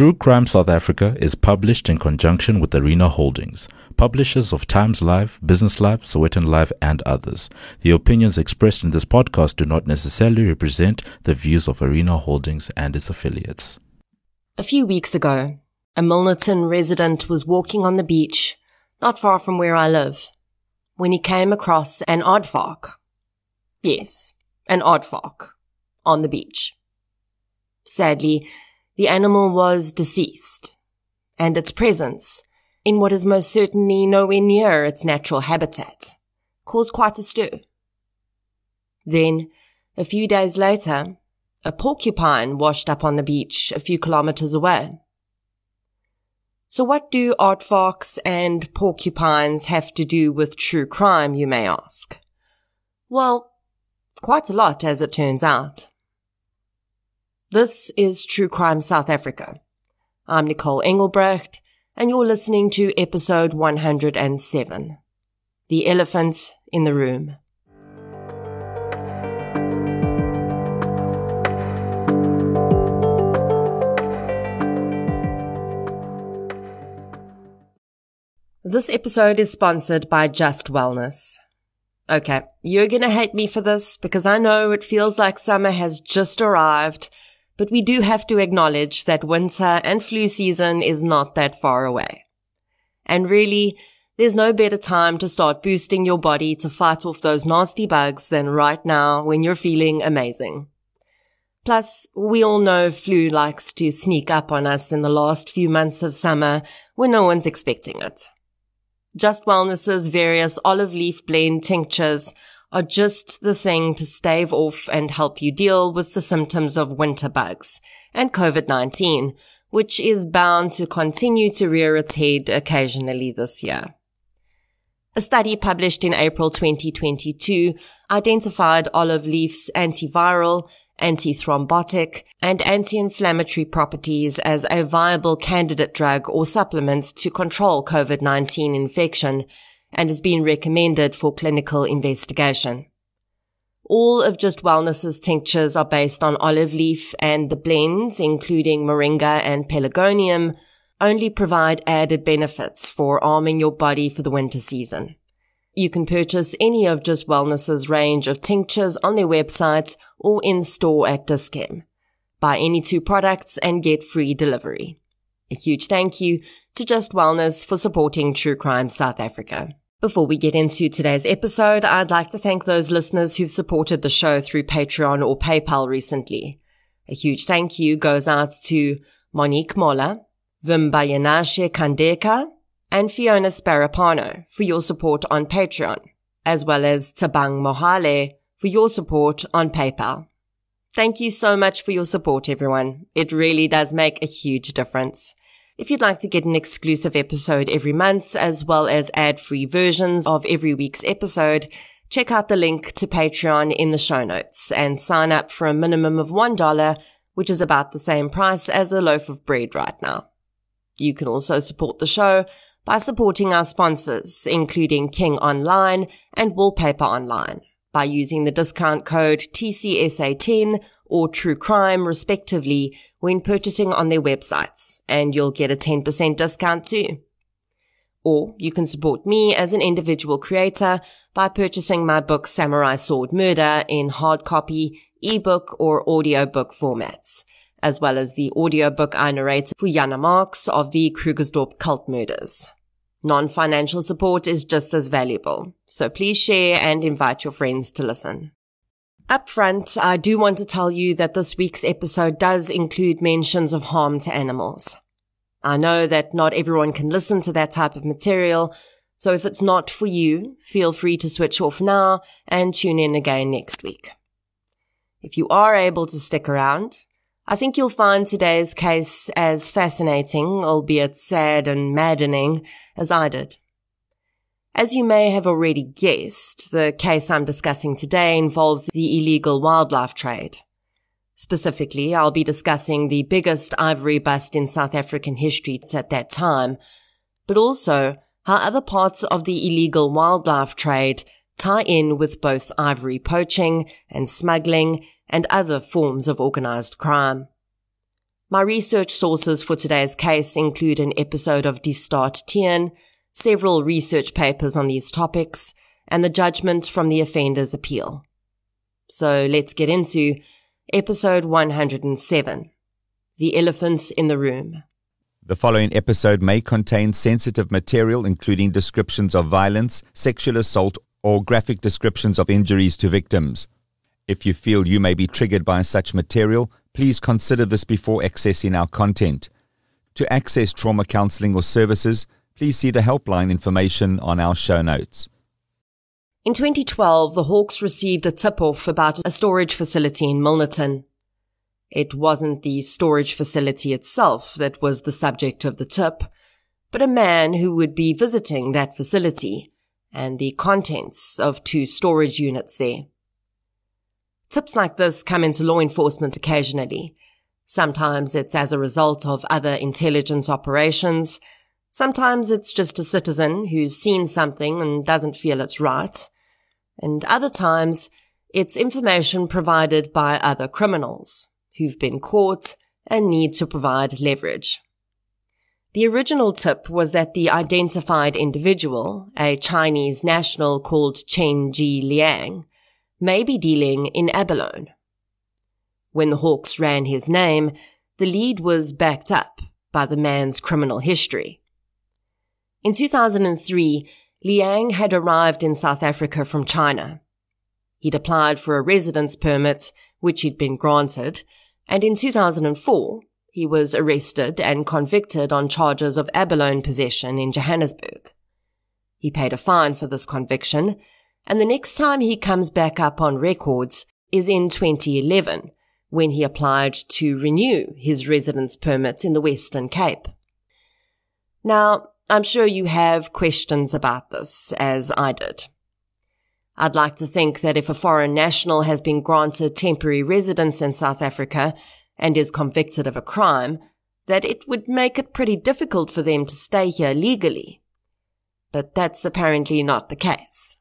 True Crime South Africa is published in conjunction with Arena Holdings, publishers of Times Live, Business Live, Sowetan Live, and others. The opinions expressed in this podcast do not necessarily represent the views of Arena Holdings and its affiliates. A few weeks ago, a Milnerton resident was walking on the beach, not far from where I live, when he came across an aardvark. Yes, an aardvark on the beach. Sadly, the animal was deceased, and its presence, in what is most certainly nowhere near its natural habitat, caused quite a stir. Then, a few days later, a porcupine washed up on the beach a few kilometers away. So what do aardvarks and porcupines have to do with true crime, you may ask? Well, quite a lot as it turns out. This is True Crime South Africa. I'm Nicole Engelbrecht, and you're listening to episode 107 The Elephant in the Room. This episode is sponsored by Just Wellness. Okay, you're gonna hate me for this because I know it feels like summer has just arrived but we do have to acknowledge that winter and flu season is not that far away. And really, there's no better time to start boosting your body to fight off those nasty bugs than right now when you're feeling amazing. Plus, we all know flu likes to sneak up on us in the last few months of summer when no one's expecting it. Just Wellness's various olive leaf blend tinctures are just the thing to stave off and help you deal with the symptoms of winter bugs and COVID-19, which is bound to continue to rear its head occasionally this year. A study published in April 2022 identified olive leaf's antiviral, antithrombotic, and anti-inflammatory properties as a viable candidate drug or supplement to control COVID-19 infection and has been recommended for clinical investigation. All of Just Wellness's tinctures are based on olive leaf and the blends, including moringa and pelargonium, only provide added benefits for arming your body for the winter season. You can purchase any of Just Wellness's range of tinctures on their website or in store at Dis-Chem. Buy any two products and get free delivery. A huge thank you to Just Wellness for supporting True Crime South Africa. Before we get into today's episode, I'd like to thank those listeners who've supported the show through Patreon or PayPal recently. A huge thank you goes out to Monique Mola, Vimbayanashe Kandeka, and Fiona Sparapano for your support on Patreon, as well as Tabang Mohale for your support on PayPal. Thank you so much for your support, everyone. It really does make a huge difference. If you'd like to get an exclusive episode every month, as well as ad-free versions of every week's episode, check out the link to Patreon in the show notes and sign up for a minimum of $1, which is about the same price as a loaf of bread right now. You can also support the show by supporting our sponsors, including King Online and Wallpaper Online, by using the discount code TCSA10 or True Crime, respectively, when purchasing on their websites, and you'll get a 10% discount too. Or you can support me as an individual creator by purchasing my book Samurai Sword Murder in hard copy, ebook, or audiobook formats, as well as the audiobook I narrated for Jana Marx of the Krugersdorp cult murders. Non-financial support is just as valuable, so please share and invite your friends to listen. Up front, I do want to tell you that this week's episode does include mentions of harm to animals. I know that not everyone can listen to that type of material, so if it's not for you, feel free to switch off now and tune in again next week. If you are able to stick around, I think you'll find today's case as fascinating, albeit sad and maddening, as I did. As you may have already guessed, the case I'm discussing today involves the illegal wildlife trade. Specifically, I'll be discussing the biggest ivory bust in South African history at that time, but also how other parts of the illegal wildlife trade tie in with both ivory poaching and smuggling and other forms of organized crime. My research sources for today's case include an episode of Die Staat Teen, several research papers on these topics, and the judgment from the offender's appeal. So let's get into episode 107 The Elephants in the Room. The following episode may contain sensitive material, including descriptions of violence, sexual assault, or graphic descriptions of injuries to victims. If you feel you may be triggered by such material, please consider this before accessing our content. To access trauma counseling or services, please see the helpline information on our show notes. In 2012, the Hawks received a tip-off about a storage facility in Milnerton. It wasn't the storage facility itself that was the subject of the tip, but a man who would be visiting that facility and the contents of two storage units there. Tips like this come into law enforcement occasionally. Sometimes it's as a result of other intelligence operations. Sometimes it's just a citizen who's seen something and doesn't feel it's right. And other times it's information provided by other criminals who've been caught and need to provide leverage. The original tip was that the identified individual, a Chinese national called Chen Ji Liang, may be dealing in abalone. When the Hawks ran his name, the lead was backed up by the man's criminal history. In 2003, Liang had arrived in South Africa from China. He'd applied for a residence permit, which he'd been granted, and in 2004, he was arrested and convicted on charges of abalone possession in Johannesburg. He paid a fine for this conviction, and the next time he comes back up on records is in 2011, when he applied to renew his residence permit in the Western Cape. Now, I'm sure you have questions about this, as I did. I'd like to think that if a foreign national has been granted temporary residence in South Africa and is convicted of a crime, that it would make it pretty difficult for them to stay here legally. But that's apparently not the case.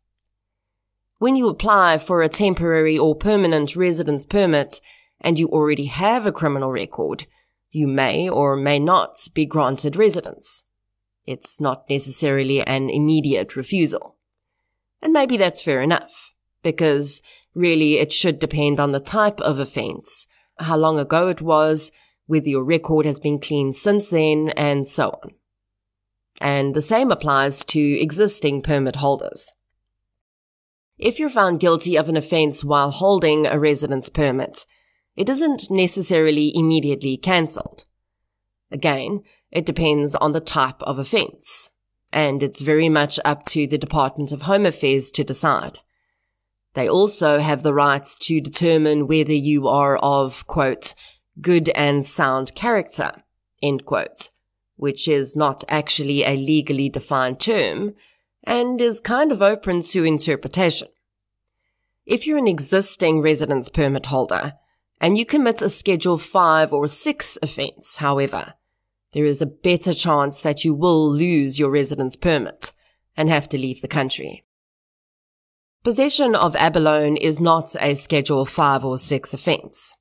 When you apply for a temporary or permanent residence permit and you already have a criminal record, you may or may not be granted residence. It's not necessarily an immediate refusal. And maybe that's fair enough, because really it should depend on the type of offence how long ago it was, whether your record has been cleaned since then, and so on. And the same applies to existing permit holders. If you're found guilty of an offence while holding a residence permit, it isn't necessarily immediately cancelled. Again, it depends on the type of offence, and it's very much up to the Department of Home Affairs to decide. They also have the rights to determine whether you are of, quote, good and sound character, end quote, which is not actually a legally defined term and is kind of open to interpretation. If you're an existing residence permit holder and you commit a Schedule 5 or 6 offence, however, there is a better chance that you will lose your residence permit and have to leave the country. Possession of abalone is not a Schedule 5 or 6 offence.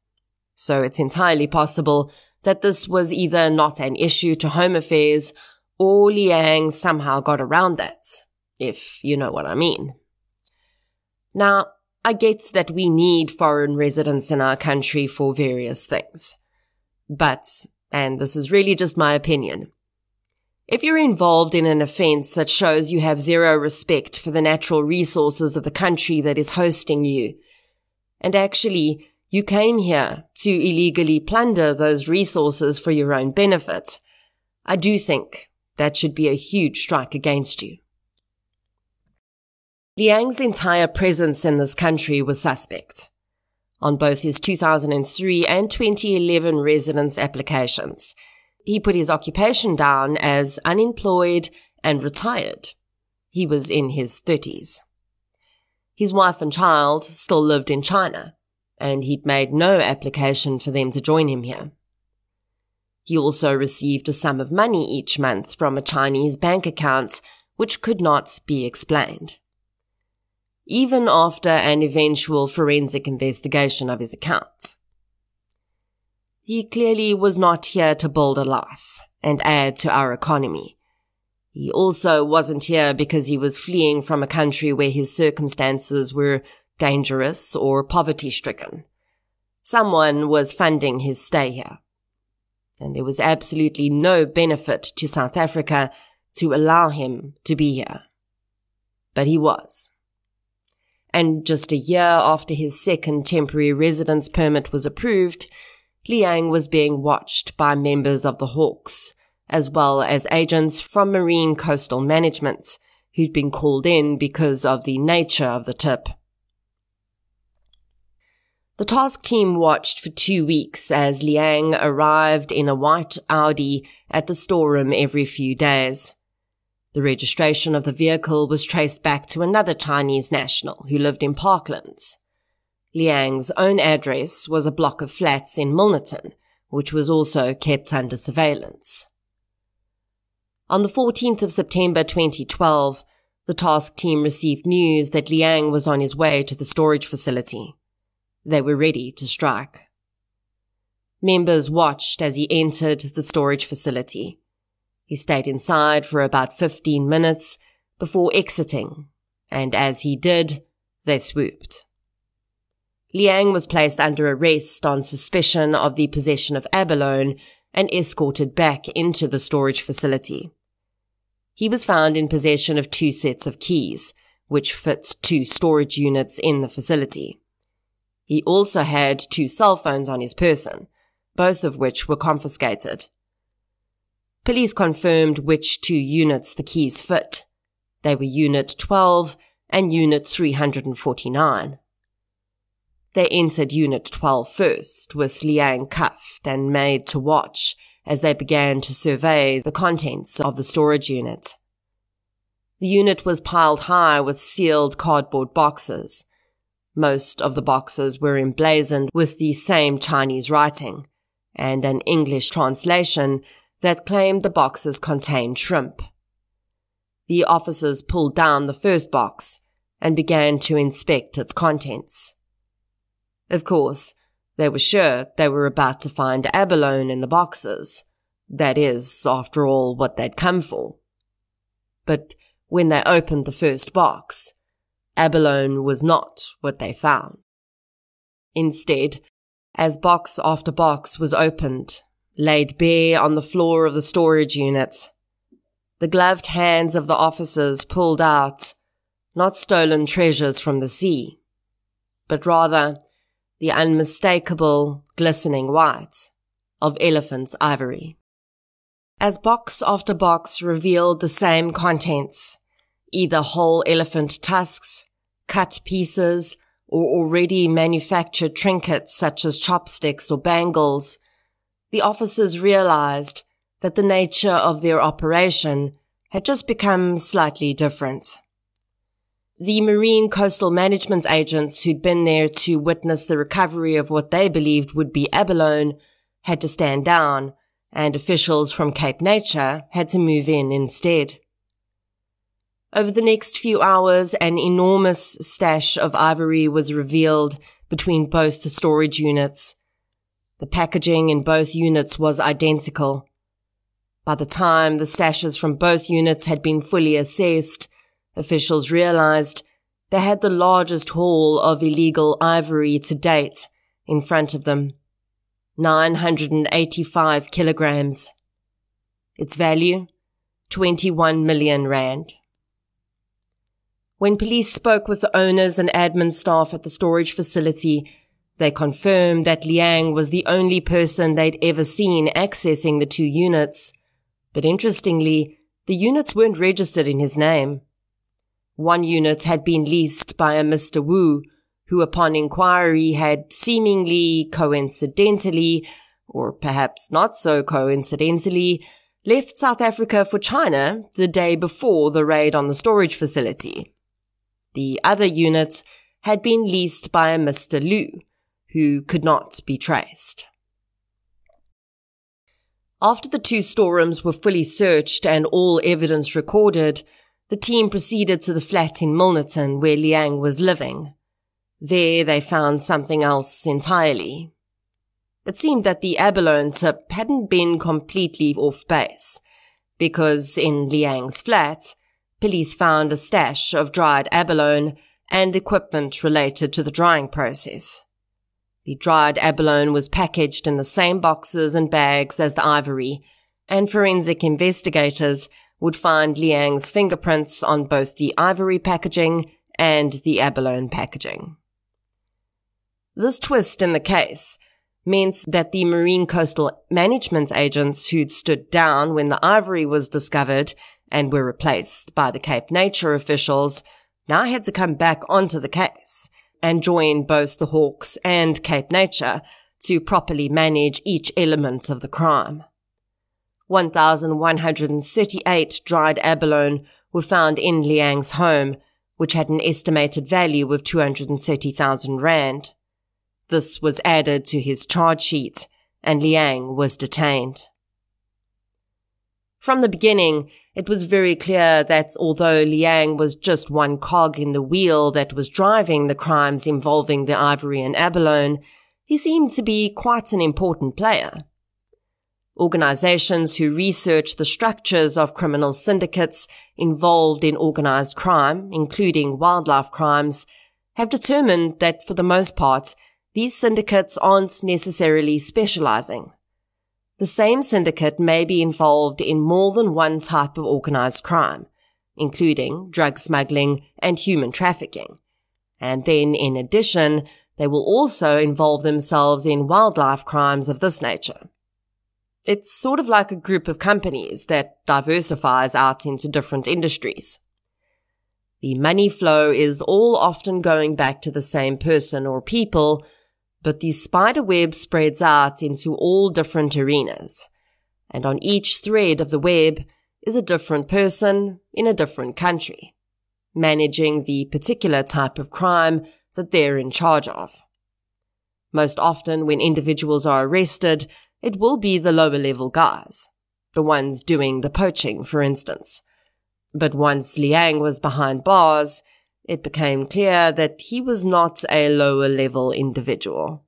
So it's entirely possible that this was either not an issue to Home Affairs or Liang somehow got around that, if you know what I mean. Now, I get that we need foreign residents in our country for various things. But, and this is really just my opinion, if you're involved in an offense that shows you have zero respect for the natural resources of the country that is hosting you, and actually you came here to illegally plunder those resources for your own benefit, I do think that should be a huge strike against you. Liang's entire presence in this country was suspect. On both his 2003 and 2011 residence applications, he put his occupation down as unemployed and retired. He was in his 30s. His wife and child still lived in China, and he'd made no application for them to join him here. He also received a sum of money each month from a Chinese bank account, which could not be explained. Even after an eventual forensic investigation of his account. he clearly was not here to build a life and add to our economy. He also wasn't here because he was fleeing from a country where his circumstances were dangerous or poverty stricken. Someone was funding his stay here. And there was absolutely no benefit to South Africa to allow him to be here. But he was. And just a year after his second temporary residence permit was approved, Liang was being watched by members of the Hawks, as well as agents from Marine Coastal Management, who'd been called in because of the nature of the tip. The task team watched for two weeks as Liang arrived in a white Audi at the storeroom every few days. The registration of the vehicle was traced back to another Chinese national who lived in Parklands. Liang's own address was a block of flats in Milnerton, which was also kept under surveillance. On the 14th of September 2012, the task team received news that Liang was on his way to the storage facility. They were ready to strike. Members watched as he entered the storage facility. He stayed inside for about 15 minutes before exiting, and as he did, they swooped. Liang was placed under arrest on suspicion of the possession of abalone and escorted back into the storage facility. He was found in possession of two sets of keys, which fit two storage units in the facility. He also had two cell phones on his person, both of which were confiscated. Police confirmed which two units the keys fit. They were Unit 12 and Unit 349. They entered Unit 12 first, with Liang cuffed and made to watch as they began to survey the contents of the storage unit. The unit was piled high with sealed cardboard boxes. Most of the boxes were emblazoned with the same Chinese writing and an English translation that claimed the boxes contained shrimp. The officers pulled down the first box and began to inspect its contents. Of course, they were sure they were about to find abalone in the boxes. That is, after all, what they'd come for. But when they opened the first box, abalone was not what they found. Instead, as box after box was opened, laid bare on the floor of the storage unit, the gloved hands of the officers pulled out not stolen treasures from the sea, but rather the unmistakable glistening white of elephant's ivory. As box after box revealed the same contents, either whole elephant tusks, cut pieces, or already manufactured trinkets such as chopsticks or bangles, the officers realized that the nature of their operation had just become slightly different. The Marine Coastal Management agents who'd been there to witness the recovery of what they believed would be abalone had to stand down, and officials from Cape Nature had to move in instead. Over the next few hours, an enormous stash of ivory was revealed between both the storage units. The packaging in both units was identical. By the time the stashes from both units had been fully assessed, Officials realized they had the largest haul of illegal ivory to date in front of them. 985 kilograms. Its value? 21 million rand. When police spoke with the owners and admin staff at the storage facility, they confirmed that Liang was the only person they'd ever seen accessing the two units. But interestingly, the units weren't registered in his name. One unit had been leased by a Mr. Wu, who upon inquiry had seemingly coincidentally, or perhaps not so coincidentally, left South Africa for China the day before the raid on the storage facility. The other unit had been leased by a Mr. Liu, who could not be traced. After the two storerooms were fully searched and all evidence recorded, the team proceeded to the flat in Milnerton where Liang was living. There they found something else entirely. it seemed that the abalone tip hadn't been completely off base, because in Liang's flat, police found a stash of dried abalone and equipment related to the drying process. The dried abalone was packaged in the same boxes and bags as the ivory, and forensic investigators would find Liang's fingerprints on both the ivory packaging and the abalone packaging. This twist in the case meant that the Marine Coastal Management agents who'd stood down when the ivory was discovered and were replaced by the Cape Nature officials now had to come back onto the case and join both the Hawks and Cape Nature to properly manage each element of the crime. 1,138 dried abalone were found in Liang's home, which had an estimated value of 230,000 rand. This was added to his charge sheet, and Liang was detained. From the beginning, it was very clear that although Liang was just one cog in the wheel that was driving the crimes involving the ivory and abalone, he seemed to be quite an important player. Organizations who research the structures of criminal syndicates involved in organized crime, including wildlife crimes, have determined that for the most part, these syndicates aren't necessarily specializing. The same syndicate may be involved in more than one type of organized crime, including drug smuggling and human trafficking. And then in addition, they will also involve themselves in wildlife crimes of this nature. It's sort of like a group of companies that diversifies out into different industries. The money flow is all often going back to the same person or people but the spider web spreads out into all different arenas. And on each thread of the web is a different person in a different country, managing the particular type of crime that they're in charge of. Most often when individuals are arrested, it will be the lower level guys, the ones doing the poaching, for instance. But once Liang was behind bars, it became clear that he was not a lower level individual.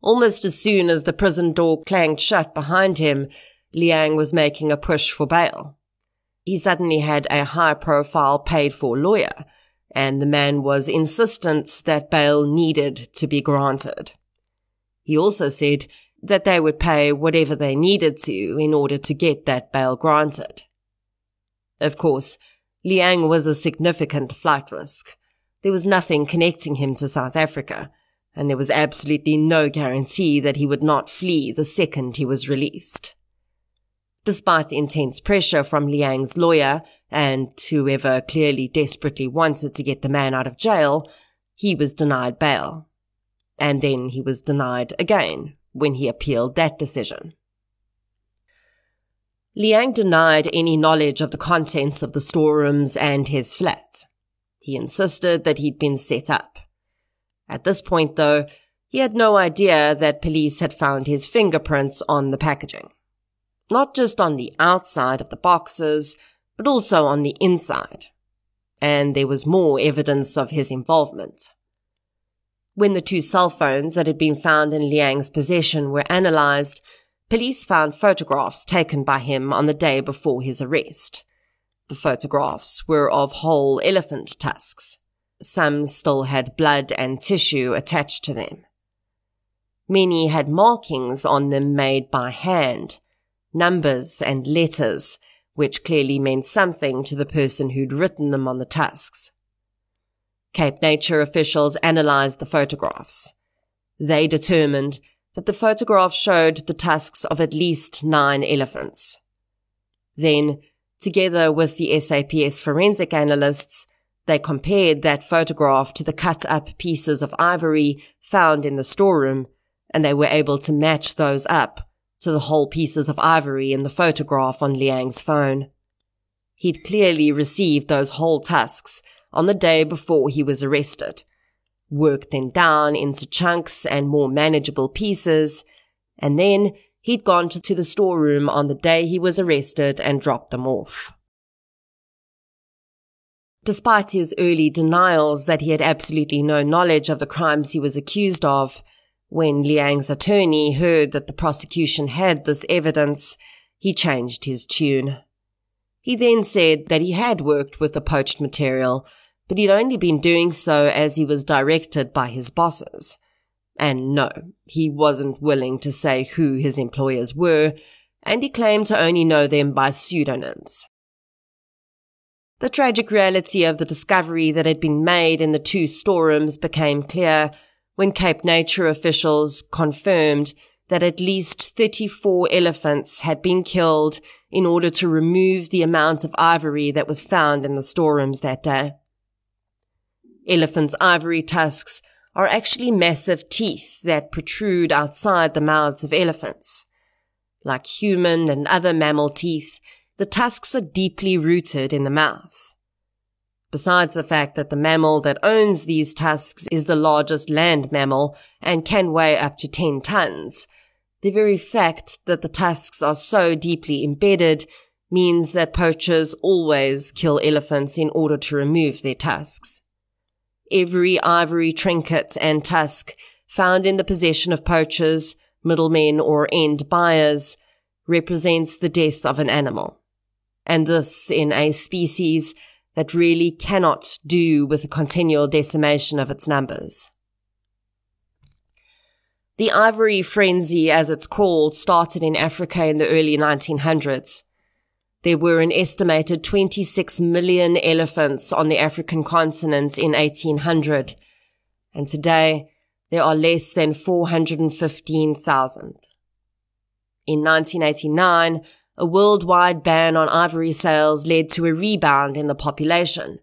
Almost as soon as the prison door clanged shut behind him, Liang was making a push for bail. He suddenly had a high profile paid for lawyer, and the man was insistent that bail needed to be granted. He also said that they would pay whatever they needed to in order to get that bail granted. Of course, Liang was a significant flight risk. There was nothing connecting him to South Africa, and there was absolutely no guarantee that he would not flee the second he was released. Despite intense pressure from Liang's lawyer and whoever clearly desperately wanted to get the man out of jail, he was denied bail. And then he was denied again when he appealed that decision. Liang denied any knowledge of the contents of the storerooms and his flat. He insisted that he'd been set up. At this point, though, he had no idea that police had found his fingerprints on the packaging. Not just on the outside of the boxes, but also on the inside. And there was more evidence of his involvement. When the two cell phones that had been found in Liang's possession were analyzed, Police found photographs taken by him on the day before his arrest. The photographs were of whole elephant tusks. Some still had blood and tissue attached to them. Many had markings on them made by hand, numbers and letters, which clearly meant something to the person who'd written them on the tusks. Cape Nature officials analyzed the photographs. They determined that the photograph showed the tusks of at least nine elephants. Then, together with the SAPS forensic analysts, they compared that photograph to the cut up pieces of ivory found in the storeroom, and they were able to match those up to the whole pieces of ivory in the photograph on Liang's phone. He'd clearly received those whole tusks on the day before he was arrested worked them down into chunks and more manageable pieces, and then he'd gone to, the storeroom on the day he was arrested and dropped them off. Despite his early denials that he had absolutely no knowledge of the crimes he was accused of, When Liang's attorney heard that the prosecution had this evidence, he changed his tune. He then said that he had worked with the poached material, but he'd only been doing so as he was directed by his bosses. And no, he wasn't willing to say who his employers were, and he claimed to only know them by pseudonyms. The tragic reality of the discovery that had been made in the two storerooms became clear when Cape Nature officials confirmed that at least 34 elephants had been killed in order to remove the amount of ivory that was found in the storerooms that day. Elephants' ivory tusks are actually massive teeth that protrude outside the mouths of elephants. Like human and other mammal teeth, the tusks are deeply rooted in the mouth. Besides the fact that the mammal that owns these tusks is the largest land mammal and can weigh up to 10 tons, the very fact that the tusks are so deeply embedded means that poachers always kill elephants in order to remove their tusks. Every ivory trinket and tusk found in the possession of poachers, middlemen, or end buyers represents the death of an animal. And this in a species that really cannot do with the continual decimation of its numbers. The ivory frenzy, as it's called, started in Africa in the early 1900s. There were an estimated 26 million elephants on the African continent in 1800, and today there are less than 415,000. In 1989, a worldwide ban on ivory sales led to a rebound in the population.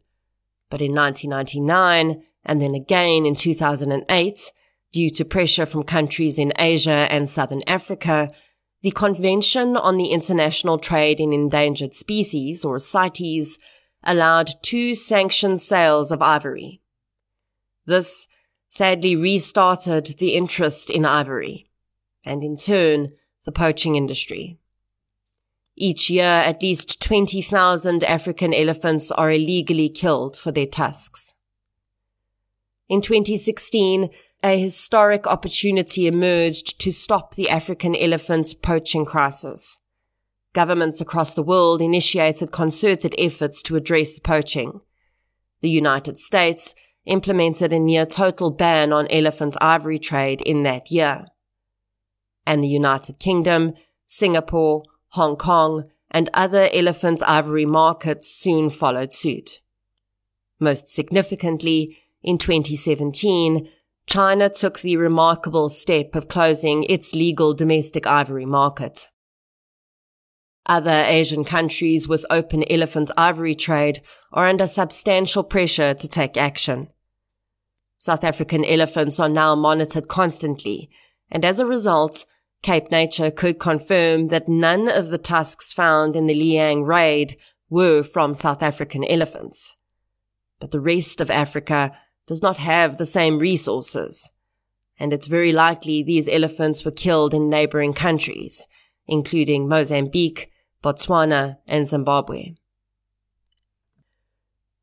But in 1999, and then again in 2008, due to pressure from countries in Asia and Southern Africa, the Convention on the International Trade in Endangered Species, or CITES, allowed two sanctioned sales of ivory. This sadly restarted the interest in ivory, and in turn, the poaching industry. Each year, at least 20,000 African elephants are illegally killed for their tusks. In 2016, a historic opportunity emerged to stop the African elephant poaching crisis. Governments across the world initiated concerted efforts to address poaching. The United States implemented a near total ban on elephant ivory trade in that year. And the United Kingdom, Singapore, Hong Kong, and other elephant ivory markets soon followed suit. Most significantly, in 2017, China took the remarkable step of closing its legal domestic ivory market. Other Asian countries with open elephant ivory trade are under substantial pressure to take action. South African elephants are now monitored constantly, and as a result, Cape Nature could confirm that none of the tusks found in the Liang raid were from South African elephants. But the rest of Africa does not have the same resources. And it's very likely these elephants were killed in neighboring countries, including Mozambique, Botswana, and Zimbabwe.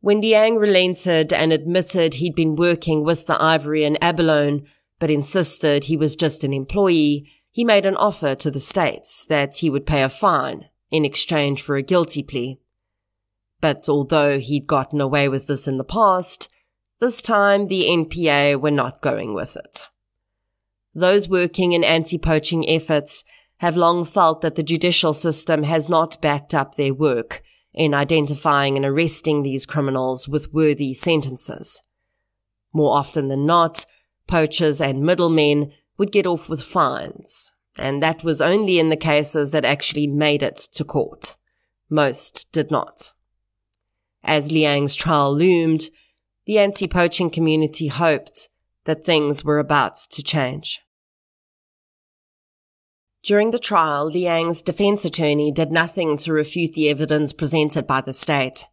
When Liang relented and admitted he'd been working with the ivory and abalone, but insisted he was just an employee, he made an offer to the states that he would pay a fine in exchange for a guilty plea. But although he'd gotten away with this in the past, this time, the NPA were not going with it. Those working in anti-poaching efforts have long felt that the judicial system has not backed up their work in identifying and arresting these criminals with worthy sentences. More often than not, poachers and middlemen would get off with fines, and that was only in the cases that actually made it to court. Most did not. As Liang's trial loomed, the anti-poaching community hoped that things were about to change. During the trial, Liang's defense attorney did nothing to refute the evidence presented by the state.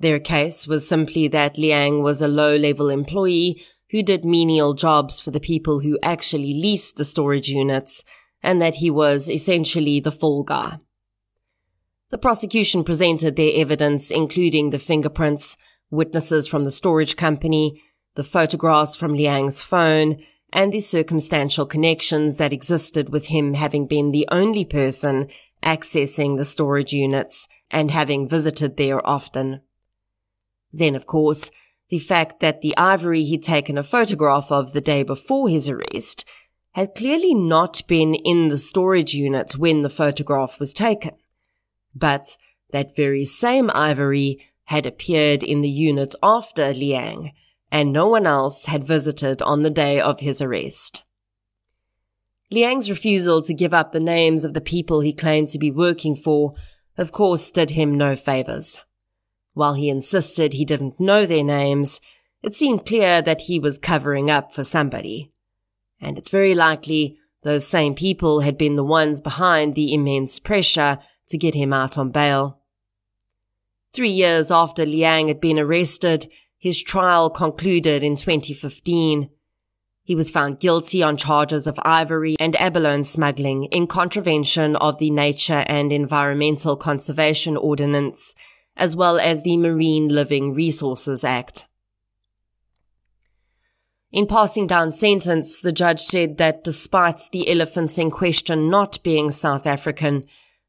Their case was simply that Liang was a low-level employee who did menial jobs for the people who actually leased the storage units, and that he was essentially the fall guy. The prosecution presented their evidence, including the fingerprints, witnesses from the storage company, the photographs from Liang's phone, and the circumstantial connections that existed with him having been the only person accessing the storage units and having visited there often. Then, of course, the fact that the ivory he'd taken a photograph of the day before his arrest had clearly not been in the storage unit when the photograph was taken. But that very same ivory had appeared in the unit after Liang, and no one else had visited on the day of his arrest. Liang's refusal to give up the names of the people he claimed to be working for, of course, did him no favors. While he insisted he didn't know their names, it seemed clear that he was covering up for somebody. And it's very likely those same people had been the ones behind the immense pressure to get him out on bail. Three years after Liang had been arrested, his trial concluded in 2015. He was found guilty on charges of ivory and abalone smuggling in contravention of the Nature and Environmental Conservation Ordinance, as well as the Marine Living Resources Act. In passing down sentence, the judge said that despite the elephants in question not being South African,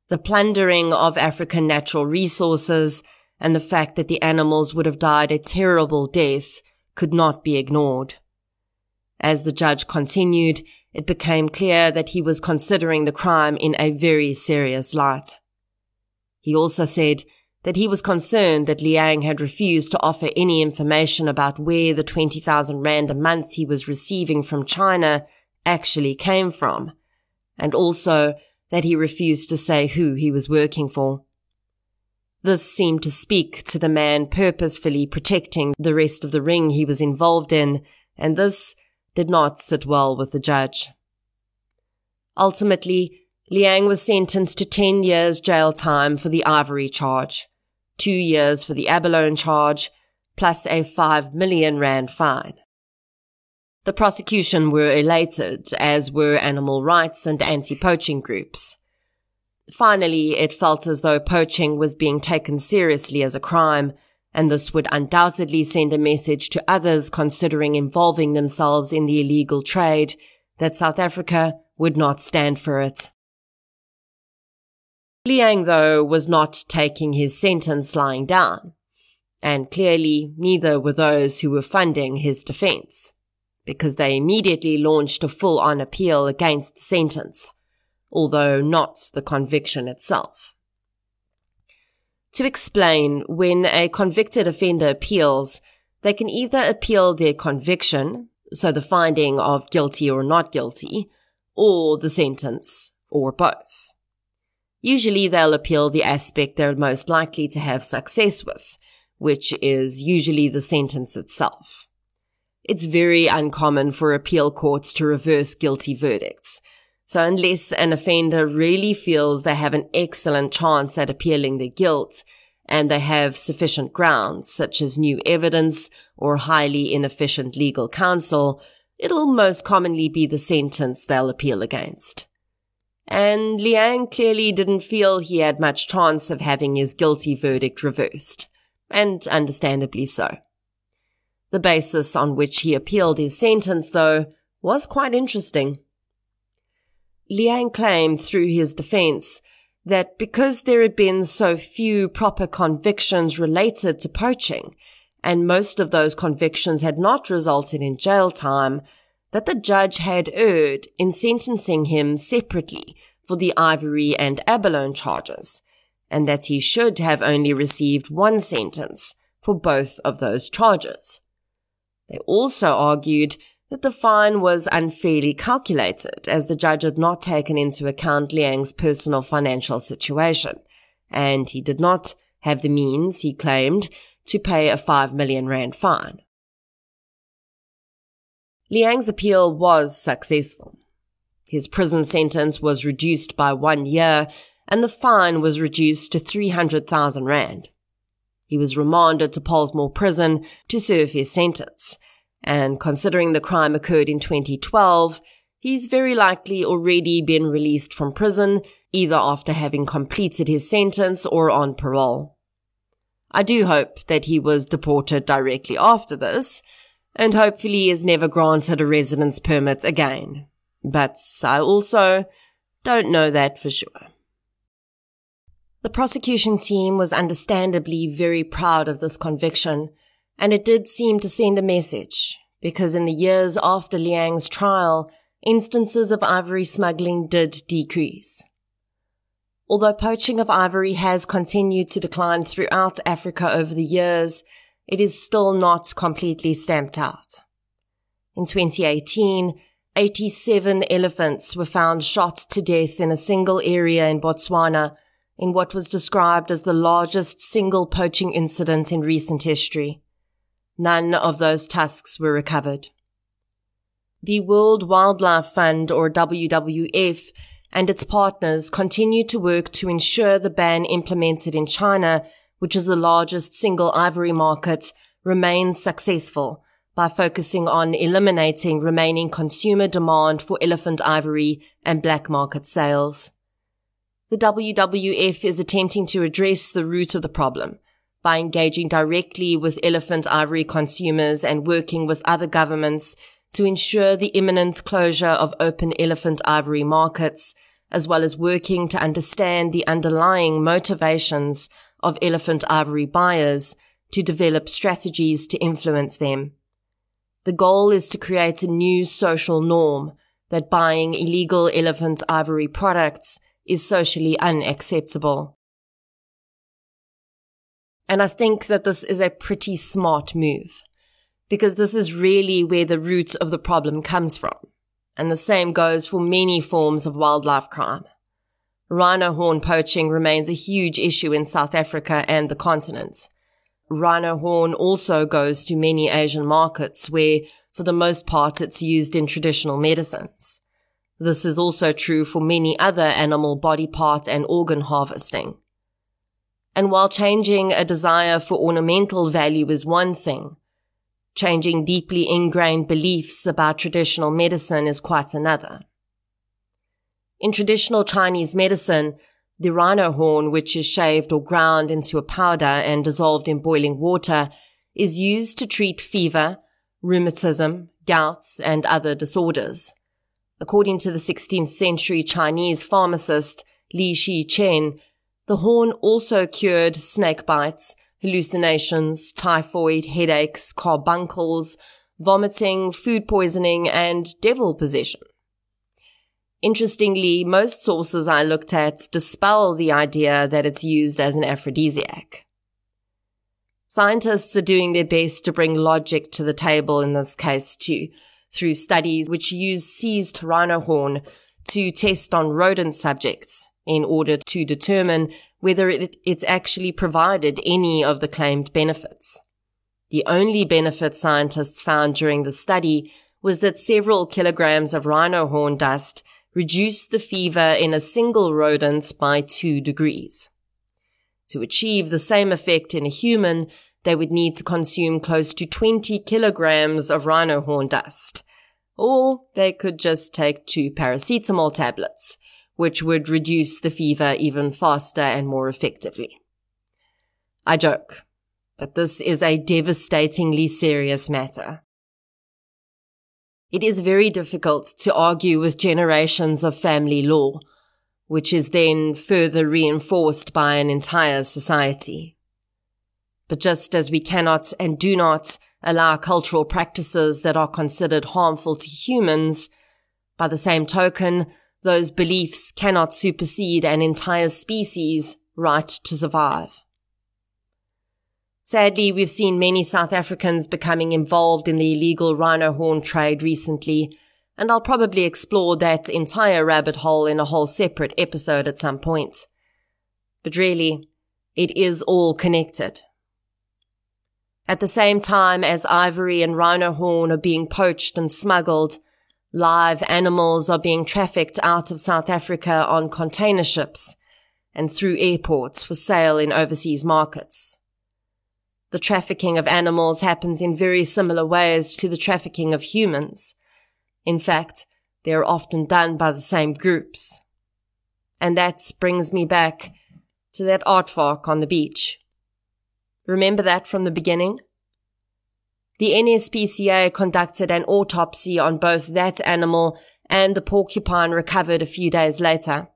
the plundering of African natural resources and the fact that the animals would have died a terrible death could not be ignored. As the judge continued, it became clear that he was considering the crime in a very serious light. He also said that he was concerned that Liang had refused to offer any information about where the 20,000 rand a month he was receiving from China actually came from, and also that he refused to say who he was working for. This seemed to speak to the man purposefully protecting the rest of the ring he was involved in, and this did not sit well with the judge. Ultimately, Liang was sentenced to 10 years jail time for the ivory charge, two years for the abalone charge, plus a 5 million rand fine. The prosecution were elated, as were animal rights and anti-poaching groups. Finally, it felt as though poaching was being taken seriously as a crime, and this would undoubtedly send a message to others considering involving themselves in the illegal trade that South Africa would not stand for it. Liang, though, was not taking his sentence lying down, and clearly neither were those who were funding his defense, because they immediately launched a full-on appeal against the sentence, although not the conviction itself to explain when a convicted offender appeals, they can either appeal their conviction, so the finding of guilty or not guilty, or the sentence, or both. Usually they'll appeal the aspect they're most likely to have success with, which is usually the sentence itself. It's very uncommon for appeal courts to reverse guilty verdicts, so unless an offender really feels they have an excellent chance at appealing their guilt and they have sufficient grounds, such as new evidence or highly inefficient legal counsel, it'll most commonly be the sentence they'll appeal against. And Liang clearly didn't feel he had much chance of having his guilty verdict reversed, and understandably so. The basis on which he appealed his sentence, though, was quite interesting. Liang claimed through his defense that because there had been so few proper convictions related to poaching, and most of those convictions had not resulted in jail time, that the judge had erred in sentencing him separately for the ivory and abalone charges, and that he should have only received one sentence for both of those charges. They also argued that the fine was unfairly calculated as the judge had not taken into account Liang's personal financial situation, and he did not have the means, he claimed, to pay a 5 million rand fine. Liang's appeal was successful. His prison sentence was reduced by one year and the fine was reduced to 300,000 rand. He was remanded to Pollsmoor prison to serve his sentence and considering the crime occurred in 2012, he's very likely already been released from prison, either after having completed his sentence or on parole. I do hope that he was deported directly after this, and hopefully is never granted a residence permit again. But I also don't know that for sure. The prosecution team was understandably very proud of this conviction, and it did seem to send a message, because in the years after Liang's trial, instances of ivory smuggling did decrease. Although poaching of ivory has continued to decline throughout Africa over the years, it is still not completely stamped out. In 2018, 87 elephants were found shot to death in a single area in Botswana in what was described as the largest single poaching incident in recent history. None of those tusks were recovered. The World Wildlife Fund, or WWF, and its partners continue to work to ensure the ban implemented in China, which is the largest single ivory market, remains successful by focusing on eliminating remaining consumer demand for elephant ivory and black market sales. The WWF is attempting to address the root of the problem by engaging directly with elephant ivory consumers and working with other governments to ensure the imminent closure of open elephant ivory markets, as well as working to understand the underlying motivations of elephant ivory buyers to develop strategies to influence them. The goal is to create a new social norm that buying illegal elephant ivory products is socially unacceptable. And I think that this is a pretty smart move because this is really where the root of the problem comes from. And the same goes for many forms of wildlife crime. Rhino horn poaching remains a huge issue in South Africa and the continent. Rhino horn also goes to many Asian markets where, for the most part, it's used in traditional medicines. This is also true for many other animal body parts and organ harvesting. And while changing a desire for ornamental value is one thing, changing deeply ingrained beliefs about traditional medicine is quite another. In traditional Chinese medicine, the rhino horn, which is shaved or ground into a powder and dissolved in boiling water, is used to treat fever, rheumatism, gouts, and other disorders. According to the 16th century Chinese pharmacist Li Shi Chen, the horn also cured snake bites, hallucinations, typhoid, headaches, carbuncles, vomiting, food poisoning, and devil possession. Interestingly, most sources I looked at dispel the idea that it's used as an aphrodisiac. Scientists are doing their best to bring logic to the table in this case too, through studies which use seized rhino horn to test on rodent subjects in order to determine whether it, it's actually provided any of the claimed benefits. The only benefit scientists found during the study was that several kilograms of rhino horn dust reduced the fever in a single rodent by two degrees. To achieve the same effect in a human, they would need to consume close to 20 kilograms of rhino horn dust. Or they could just take two paracetamol tablets, which would reduce the fever even faster and more effectively. I joke, but this is a devastatingly serious matter. It is very difficult to argue with generations of family lore, which is then further reinforced by an entire society. But just as we cannot and do not allow cultural practices that are considered harmful to humans, by the same token, those beliefs cannot supersede an entire species' right to survive. Sadly, we've seen many South Africans becoming involved in the illegal rhino horn trade recently, and I'll probably explore that entire rabbit hole in a whole separate episode at some point. But really, it is all connected. At the same time as ivory and rhino horn are being poached and smuggled, live animals are being trafficked out of South Africa on container ships and through airports for sale in overseas markets. The trafficking of animals happens in very similar ways to the trafficking of humans. In fact, they are often done by the same groups. And that brings me back to that aardvark on the beach. Remember that from the beginning? The NSPCA conducted an autopsy on both that animal and the porcupine recovered a few days later.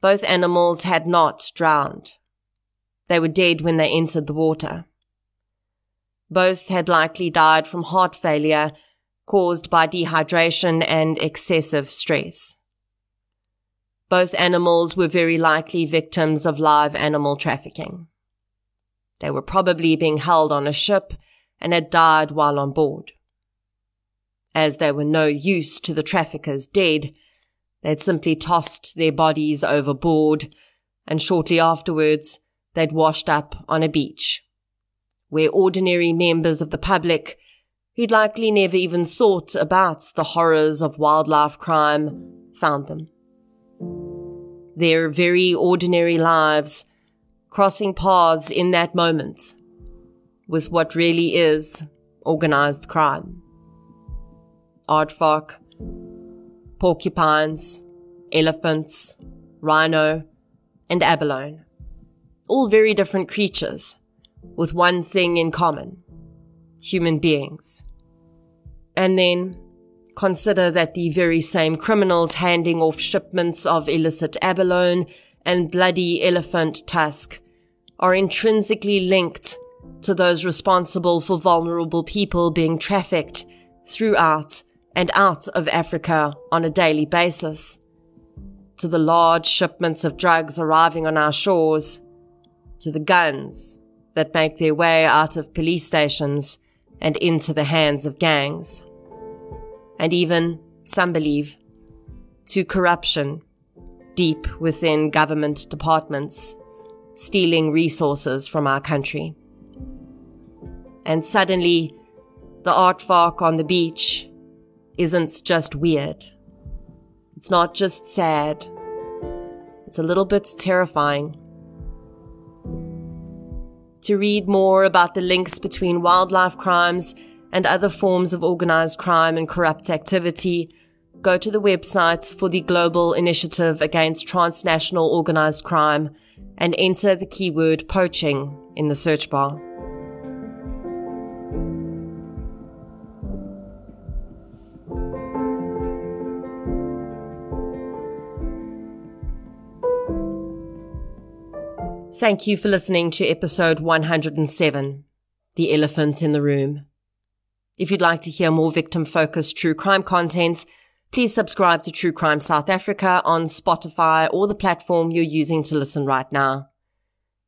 Both animals had not drowned. They were dead when they entered the water. Both had likely died from heart failure caused by dehydration and excessive stress. Both animals were very likely victims of live animal trafficking. They were probably being held on a ship and had died while on board. As they were no use to the traffickers dead, they'd simply tossed their bodies overboard, and shortly afterwards they'd washed up on a beach, where ordinary members of the public, who'd likely never even thought about the horrors of wildlife crime, found them. Their very ordinary lives crossing paths in that moment with what really is organized crime. Aardvark, porcupines, elephants, rhino, and abalone. All very different creatures, with one thing in common. Human beings. And then consider that the very same criminals handing off shipments of illicit abalone and bloody elephant tusk are intrinsically linked to those responsible for vulnerable people being trafficked throughout and out of Africa on a daily basis, to the large shipments of drugs arriving on our shores, to the guns that make their way out of police stations and into the hands of gangs, and even, some believe, to corruption deep within government departments stealing resources from our country. And suddenly, the art aardvark on the beach isn't just weird. It's not just sad. It's a little bit terrifying. To read more about the links between wildlife crimes and other forms of organized crime and corrupt activity, go to the website for the Global Initiative Against Transnational Organized Crime and enter the keyword poaching in the search bar. Thank you for listening to episode 107, The Elephant in the Room. If you'd like to hear more victim focused true crime content, Please subscribe to True Crime South Africa on Spotify or the platform you're using to listen right now.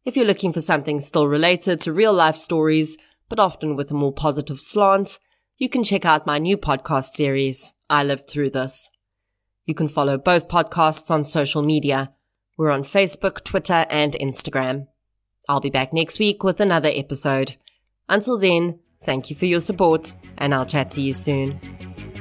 If you're looking for something still related to real life stories, but often with a more positive slant, you can check out my new podcast series, I Lived Through This. You can follow both podcasts on social media. We're on Facebook, Twitter, and Instagram. I'll be back next week with another episode. Until then, thank you for your support, and I'll chat to you soon.